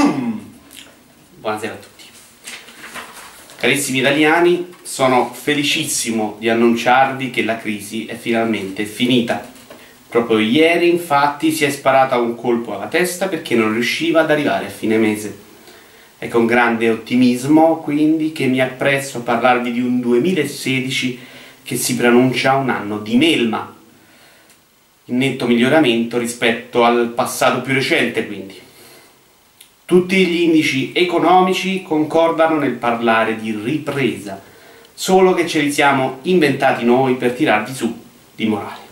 Buonasera a tutti. Carissimi italiani, sono felicissimo di annunciarvi che la crisi è finalmente finita. Proprio ieri, infatti, si è sparata un colpo alla testa perché non riusciva ad arrivare a fine mese. È con grande ottimismo, quindi, che mi appresso a parlarvi di un 2016 che si preannuncia un anno di melma. In netto miglioramento rispetto al passato più recente, quindi. Tutti gli indici economici concordano nel parlare di ripresa, solo che ce li siamo inventati noi per tirarvi su di morale.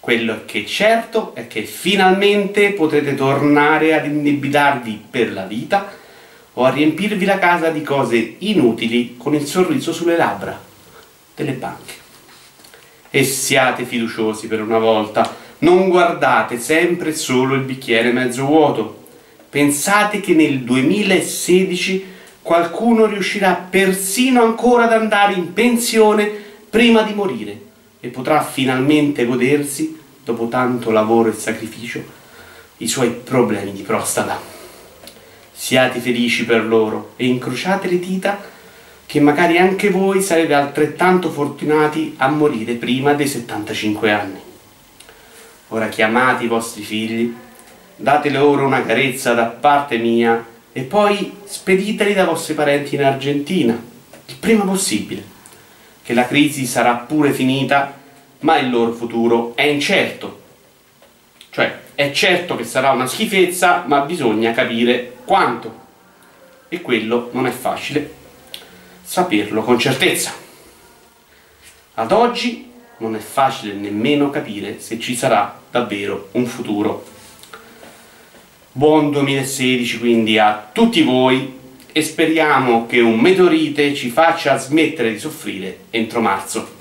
Quello che è certo è che finalmente potrete tornare ad indebitarvi per la vita o a riempirvi la casa di cose inutili con il sorriso sulle labbra delle banche. E siate fiduciosi per una volta, non guardate sempre solo il bicchiere mezzo vuoto Pensate che nel 2016 qualcuno riuscirà persino ancora ad andare in pensione prima di morire e potrà finalmente godersi, dopo tanto lavoro e sacrificio, i suoi problemi di prostata. Siate felici per loro e incrociate le dita che magari anche voi sarete altrettanto fortunati a morire prima dei 75 anni. Ora chiamate i vostri figli date loro una carezza da parte mia e poi spediteli da vostri parenti in Argentina, il prima possibile, che la crisi sarà pure finita, ma il loro futuro è incerto. Cioè, è certo che sarà una schifezza, ma bisogna capire quanto. E quello non è facile saperlo con certezza. Ad oggi non è facile nemmeno capire se ci sarà davvero un futuro Buon 2016 quindi a tutti voi e speriamo che un meteorite ci faccia smettere di soffrire entro marzo.